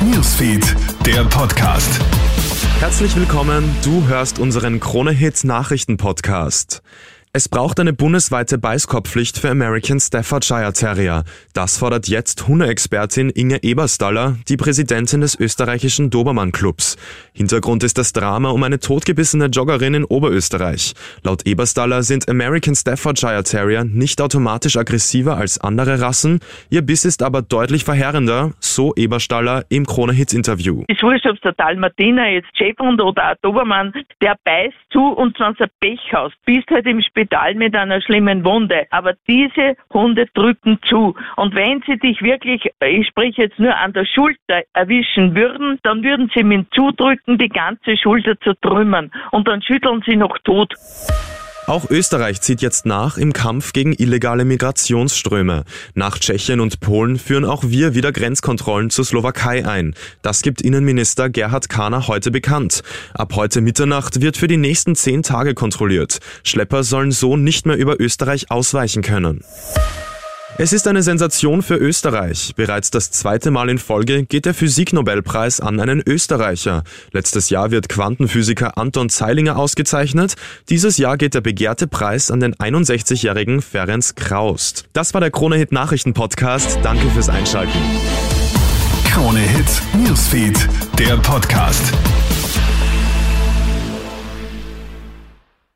Newsfeed, der Podcast. Herzlich willkommen, du hörst unseren Krone-Hit Nachrichten-Podcast. Es braucht eine bundesweite Beißkorbpflicht für American Staffordshire Terrier. Das fordert jetzt Hundeexpertin Inge Eberstaller, die Präsidentin des österreichischen Dobermann Clubs. Hintergrund ist das Drama um eine totgebissene Joggerin in Oberösterreich. Laut Eberstaller sind American Staffordshire Terrier nicht automatisch aggressiver als andere Rassen. Ihr Biss ist aber deutlich verheerender, so Eberstaller im Krone-Hit-Interview. ist wurscht, ob es der Dalmatiner, jetzt Schäferhund oder ein Dobermann, der beißt zu und sonst ein Pechhaus. Bist halt im Spital mit einer schlimmen Wunde. Aber diese Hunde drücken zu. Und wenn sie dich wirklich, ich spreche jetzt nur an der Schulter, erwischen würden, dann würden sie mit Zudrücken die ganze Schulter zertrümmern. Und dann schütteln sie noch tot. Auch Österreich zieht jetzt nach im Kampf gegen illegale Migrationsströme. Nach Tschechien und Polen führen auch wir wieder Grenzkontrollen zur Slowakei ein. Das gibt Innenminister Gerhard Kahner heute bekannt. Ab heute Mitternacht wird für die nächsten zehn Tage kontrolliert. Schlepper sollen so nicht mehr über Österreich ausweichen können. Es ist eine Sensation für Österreich. Bereits das zweite Mal in Folge geht der Physiknobelpreis an einen Österreicher. Letztes Jahr wird Quantenphysiker Anton Zeilinger ausgezeichnet. Dieses Jahr geht der begehrte Preis an den 61-jährigen Ferenc Kraust. Das war der Krone-Hit Nachrichten Podcast. Danke fürs Einschalten. Krone Hit Newsfeed, der Podcast.